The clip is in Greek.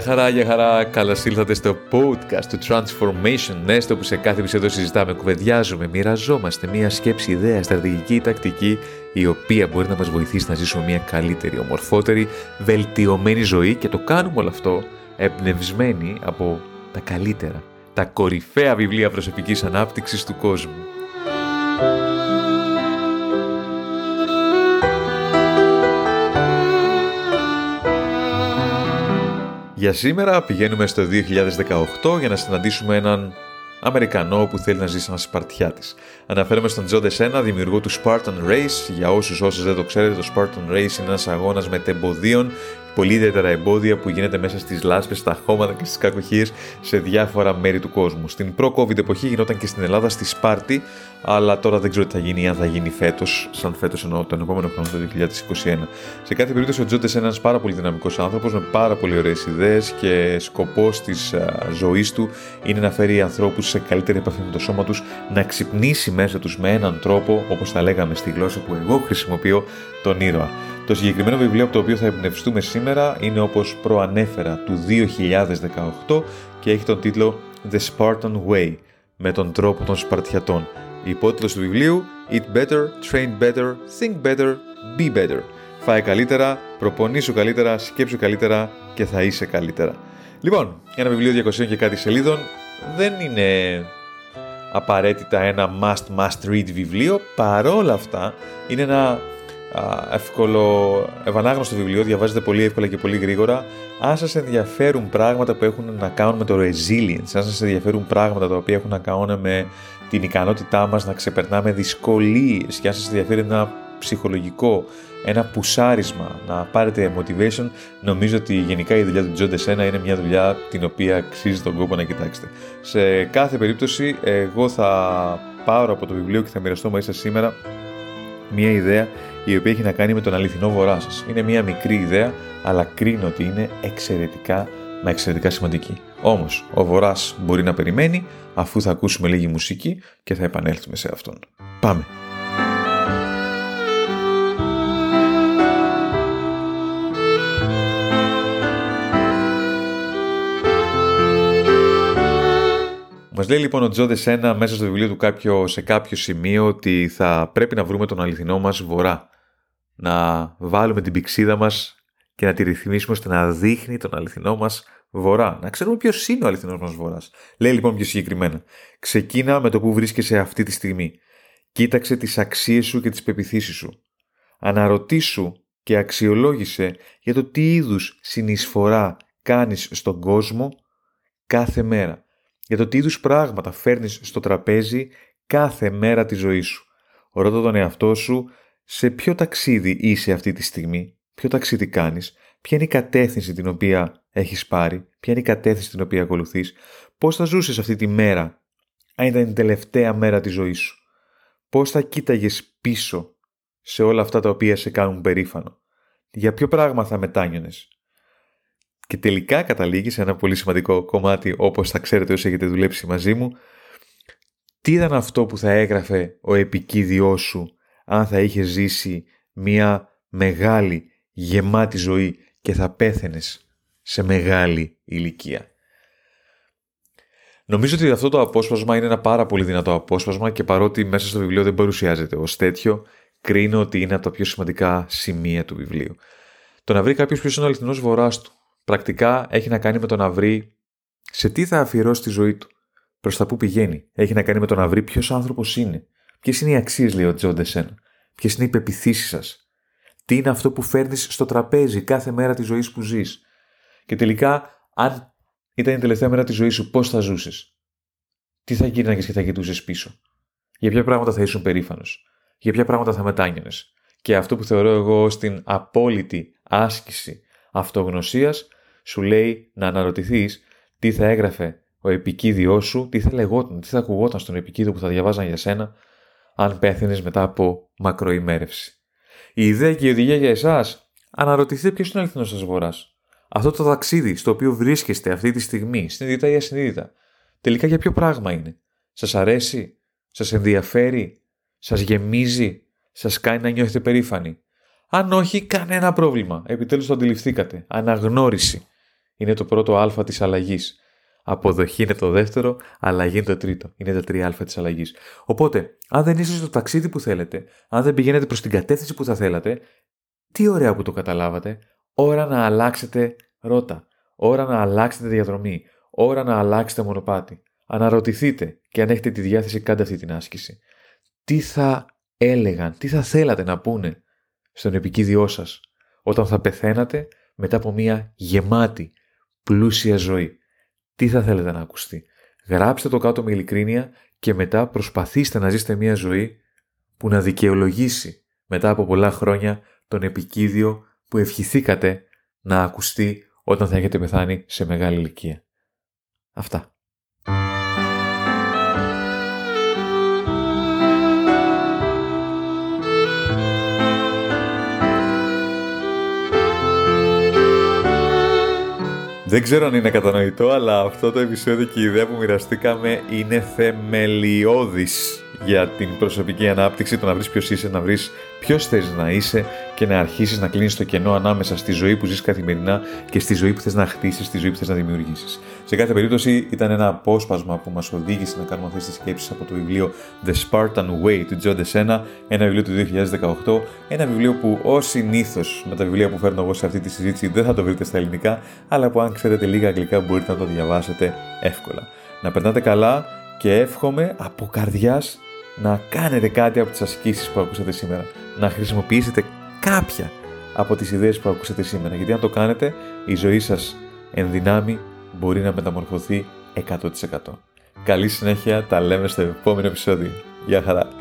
Γεια χαρά, γεια χαρά. Καλώς ήλθατε στο podcast του Transformation Nest, όπου σε κάθε επεισόδιο συζητάμε, κουβεντιάζουμε, μοιραζόμαστε μια σκέψη, ιδέα, στρατηγική ή τακτική, η οποία μπορεί να μας βοηθήσει να ζήσουμε μια καλύτερη, ομορφότερη, βελτιωμένη ζωή και το κάνουμε όλο αυτό εμπνευσμένοι από τα καλύτερα, τα κορυφαία βιβλία προσωπικής ανάπτυξης του κόσμου. Για σήμερα πηγαίνουμε στο 2018 για να συναντήσουμε έναν Αμερικανό που θέλει να ζήσει σαν Σπαρτιάτη. Αναφέρομαι στον Τζο Ντεσένα, δημιουργό του Spartan Race. Για όσους όσου δεν το ξέρετε, το Spartan Race είναι ένας αγώνας μετεμποδίων πολύ ιδιαίτερα εμπόδια που γίνεται μέσα στις λάσπες, στα χώματα και στις κακοχίε σε διάφορα μέρη του κόσμου. Στην προ-COVID εποχή γινόταν και στην Ελλάδα στη Σπάρτη, αλλά τώρα δεν ξέρω τι θα γίνει, αν θα γίνει φέτος, σαν φέτος εννοώ τον επόμενο χρόνο, το 2021. Σε κάθε περίπτωση, ο Τζόντε είναι ένας πάρα πολύ δυναμικός άνθρωπος με πάρα πολύ ωραίες ιδέες και σκοπός της ζωής του είναι να φέρει ανθρώπους σε καλύτερη επαφή με το σώμα τους, να ξυπνήσει μέσα τους με έναν τρόπο, όπως τα λέγαμε στη γλώσσα που εγώ χρησιμοποιώ, τον ήρωα. Το συγκεκριμένο βιβλίο από το οποίο θα εμπνευστούμε σήμερα είναι όπως προανέφερα του 2018 και έχει τον τίτλο The Spartan Way με τον τρόπο των Σπαρτιατών. Η υπότιτλος του βιβλίου Eat better, train better, think better, be better. Φάει καλύτερα, προπονήσου καλύτερα, σκέψου καλύτερα και θα είσαι καλύτερα. Λοιπόν, ένα βιβλίο 200 και κάτι σελίδων δεν είναι απαραίτητα ένα must must read βιβλίο, παρόλα αυτά είναι ένα εύκολο, ευανάγνωστο βιβλίο, διαβάζετε πολύ εύκολα και πολύ γρήγορα. Αν σας ενδιαφέρουν πράγματα που έχουν να κάνουν με το resilience, αν σας ενδιαφέρουν πράγματα τα οποία έχουν να κάνουν με την ικανότητά μας να ξεπερνάμε δυσκολίες, και αν σας ενδιαφέρει ένα ψυχολογικό, ένα πουσάρισμα, να πάρετε motivation, νομίζω ότι γενικά η δουλειά του Τζόντε Σένα είναι μια δουλειά την οποία αξίζει τον κόπο να κοιτάξετε. Σε κάθε περίπτωση, εγώ θα πάρω από το βιβλίο και θα μοιραστώ μαζί σας σήμερα μια ιδέα η οποία έχει να κάνει με τον αληθινό βορρά σας. Είναι μια μικρή ιδέα, αλλά κρίνω ότι είναι εξαιρετικά μα εξαιρετικά σημαντική. Όμως, ο βορράς μπορεί να περιμένει αφού θα ακούσουμε λίγη μουσική και θα επανέλθουμε σε αυτόν. Πάμε! Μας λέει λοιπόν ο Τζόντε Σένα μέσα στο βιβλίο του κάποιο, σε κάποιο σημείο ότι θα πρέπει να βρούμε τον αληθινό μας βορρά να βάλουμε την πηξίδα μας και να τη ρυθμίσουμε ώστε να δείχνει τον αληθινό μας βορρά. Να ξέρουμε ποιος είναι ο αληθινός μας βορράς. Λέει λοιπόν πιο συγκεκριμένα. Ξεκίνα με το που βρίσκεσαι αυτή τη στιγμή. Κοίταξε τις αξίες σου και τις πεπιθήσεις σου. Αναρωτήσου και αξιολόγησε για το τι είδους συνεισφορά κάνεις στον κόσμο κάθε μέρα. Για το τι είδους πράγματα φέρνεις στο τραπέζι κάθε μέρα της ζωής σου. Ρώτα τον εαυτό σου σε ποιο ταξίδι είσαι αυτή τη στιγμή, ποιο ταξίδι κάνεις, ποια είναι η κατεύθυνση την οποία έχεις πάρει, ποια είναι η κατεύθυνση την οποία ακολουθείς, πώς θα ζούσες αυτή τη μέρα, αν ήταν η τελευταία μέρα της ζωής σου, πώς θα κοίταγες πίσω σε όλα αυτά τα οποία σε κάνουν περήφανο, για ποιο πράγμα θα μετάνιωνες. Και τελικά καταλήγει σε ένα πολύ σημαντικό κομμάτι, όπως θα ξέρετε όσοι έχετε δουλέψει μαζί μου, τι ήταν αυτό που θα έγραφε ο επικίδιός σου αν θα είχες ζήσει μια μεγάλη γεμάτη ζωή και θα πέθαινες σε μεγάλη ηλικία; Νομίζω ότι αυτό το απόσπασμα είναι ένα πάρα πολύ δυνατό απόσπασμα και παρότι μέσα στο βιβλίο δεν παρουσιάζεται ως τέτοιο, κρίνω ότι είναι από τα πιο σημαντικά σημεία του βιβλίου. Το να βρει κάποιος ποιος είναι ο αληθινός βορράς του. Πρακτικά έχει να κάνει με το να βρει σε τι θα αφιερώσει τη ζωή του, προς τα που πηγαίνει. Έχει να κάνει με το να βρει ποιος άνθρωπος είναι, Ποιες είναι οι αξίες, λέει ο Joe De Sena. Ποιες είναι οι πεποιθήσεις σας. Τι είναι αυτό που φέρνεις στο τραπέζι κάθε μέρα της ζωής που ζεις. Και τελικά, αν ήταν η τελευταία μέρα της ζωής σου, πώς θα ζούσες; Τι θα γύρναγες και θα κοιτούσε πίσω; Για ποια πράγματα θα ήσουν περήφανος; Για ποια πράγματα θα μετάνιωνες; Και αυτό που θεωρώ εγώ ως την απόλυτη άσκηση αυτογνωσίας σου λέει να αναρωτηθείς τι θα έγραφε ο επικίδιό σου, τι θα λεγόταν, τι θα ακουγόταν στον επικίδιο που θα διαβάζαν για σένα αν πέθανε μετά από μακροημέρευση. Η ιδέα και η οδηγία για εσάς, αναρωτηθείτε ποιος είναι ο αληθινός σας βορρά. Αυτό το ταξίδι στο οποίο βρίσκεστε αυτή τη στιγμή, συνειδητά ή ασυνείδητα, τελικά για ποιο πράγμα είναι; Σας αρέσει, σας ενδιαφέρει, σας γεμίζει, σας κάνει να νιώθετε περήφανοι; Αν όχι, κανένα πρόβλημα. Επιτέλους το αντιληφθήκατε. Αναγνώριση. Είναι το πρώτο α της αλλαγής. Αποδοχή είναι το δεύτερο, αλλαγή είναι το τρίτο. Είναι τα τρία α της αλλαγής. Οπότε, αν δεν είστε στο ταξίδι που θέλετε, αν δεν πηγαίνετε προς την κατεύθυνση που θα θέλατε, τι ωραία που το καταλάβατε, ώρα να αλλάξετε ρότα, ώρα να αλλάξετε διαδρομή, ώρα να αλλάξετε μονοπάτι. Αναρωτηθείτε και αν έχετε τη διάθεση κάντε αυτή την άσκηση. Τι θα έλεγαν, τι θα θέλατε να πούνε στον επικίδιό σας όταν θα πεθαίνατε μετά από μια γεμάτη, πλούσια ζωή. Τι θα θέλετε να ακουστεί. Γράψτε το κάτω με ειλικρίνεια και μετά προσπαθήστε να ζήσετε μια ζωή που να δικαιολογήσει μετά από πολλά χρόνια τον επικίδιο που ευχηθήκατε να ακουστεί όταν θα έχετε πεθάνει σε μεγάλη ηλικία. Αυτά. Δεν ξέρω αν είναι κατανοητό, αλλά αυτό το επεισόδιο και η ιδέα που μοιραστήκαμε είναι θεμελιώδης για την προσωπική ανάπτυξη, το να βρεις ποιος είσαι, να βρεις ποιος θες να είσαι και να αρχίσεις να κλείνεις το κενό ανάμεσα στη ζωή που ζεις καθημερινά και στη ζωή που θες να χτίσεις, στη ζωή που θες να δημιουργήσεις. Σε κάθε περίπτωση ήταν ένα απόσπασμα που μας οδήγησε να κάνουμε αυτές τις σκέψεις από το βιβλίο The Spartan Way του John Desena, ένα βιβλίο του 2018, ένα βιβλίο που ως συνήθως με τα βιβλία που φέρνω εγώ σε αυτή τη συζήτηση δεν θα το βρείτε στα ελληνικά, αλλά που αν ξέρετε λίγα αγγλικά μπορείτε να το διαβάσετε εύκολα. Να περνάτε καλά και εύχομαι από καρδιάς να κάνετε κάτι από τις ασκήσεις που ακούσατε σήμερα. Να χρησιμοποιήσετε κάποια από τις ιδέες που ακούσατε σήμερα. Γιατί αν το κάνετε, η ζωή σας εν δυνάμει μπορεί να μεταμορφωθεί 100%. Καλή συνέχεια, τα λέμε στο επόμενο επεισόδιο. Γεια χαρά!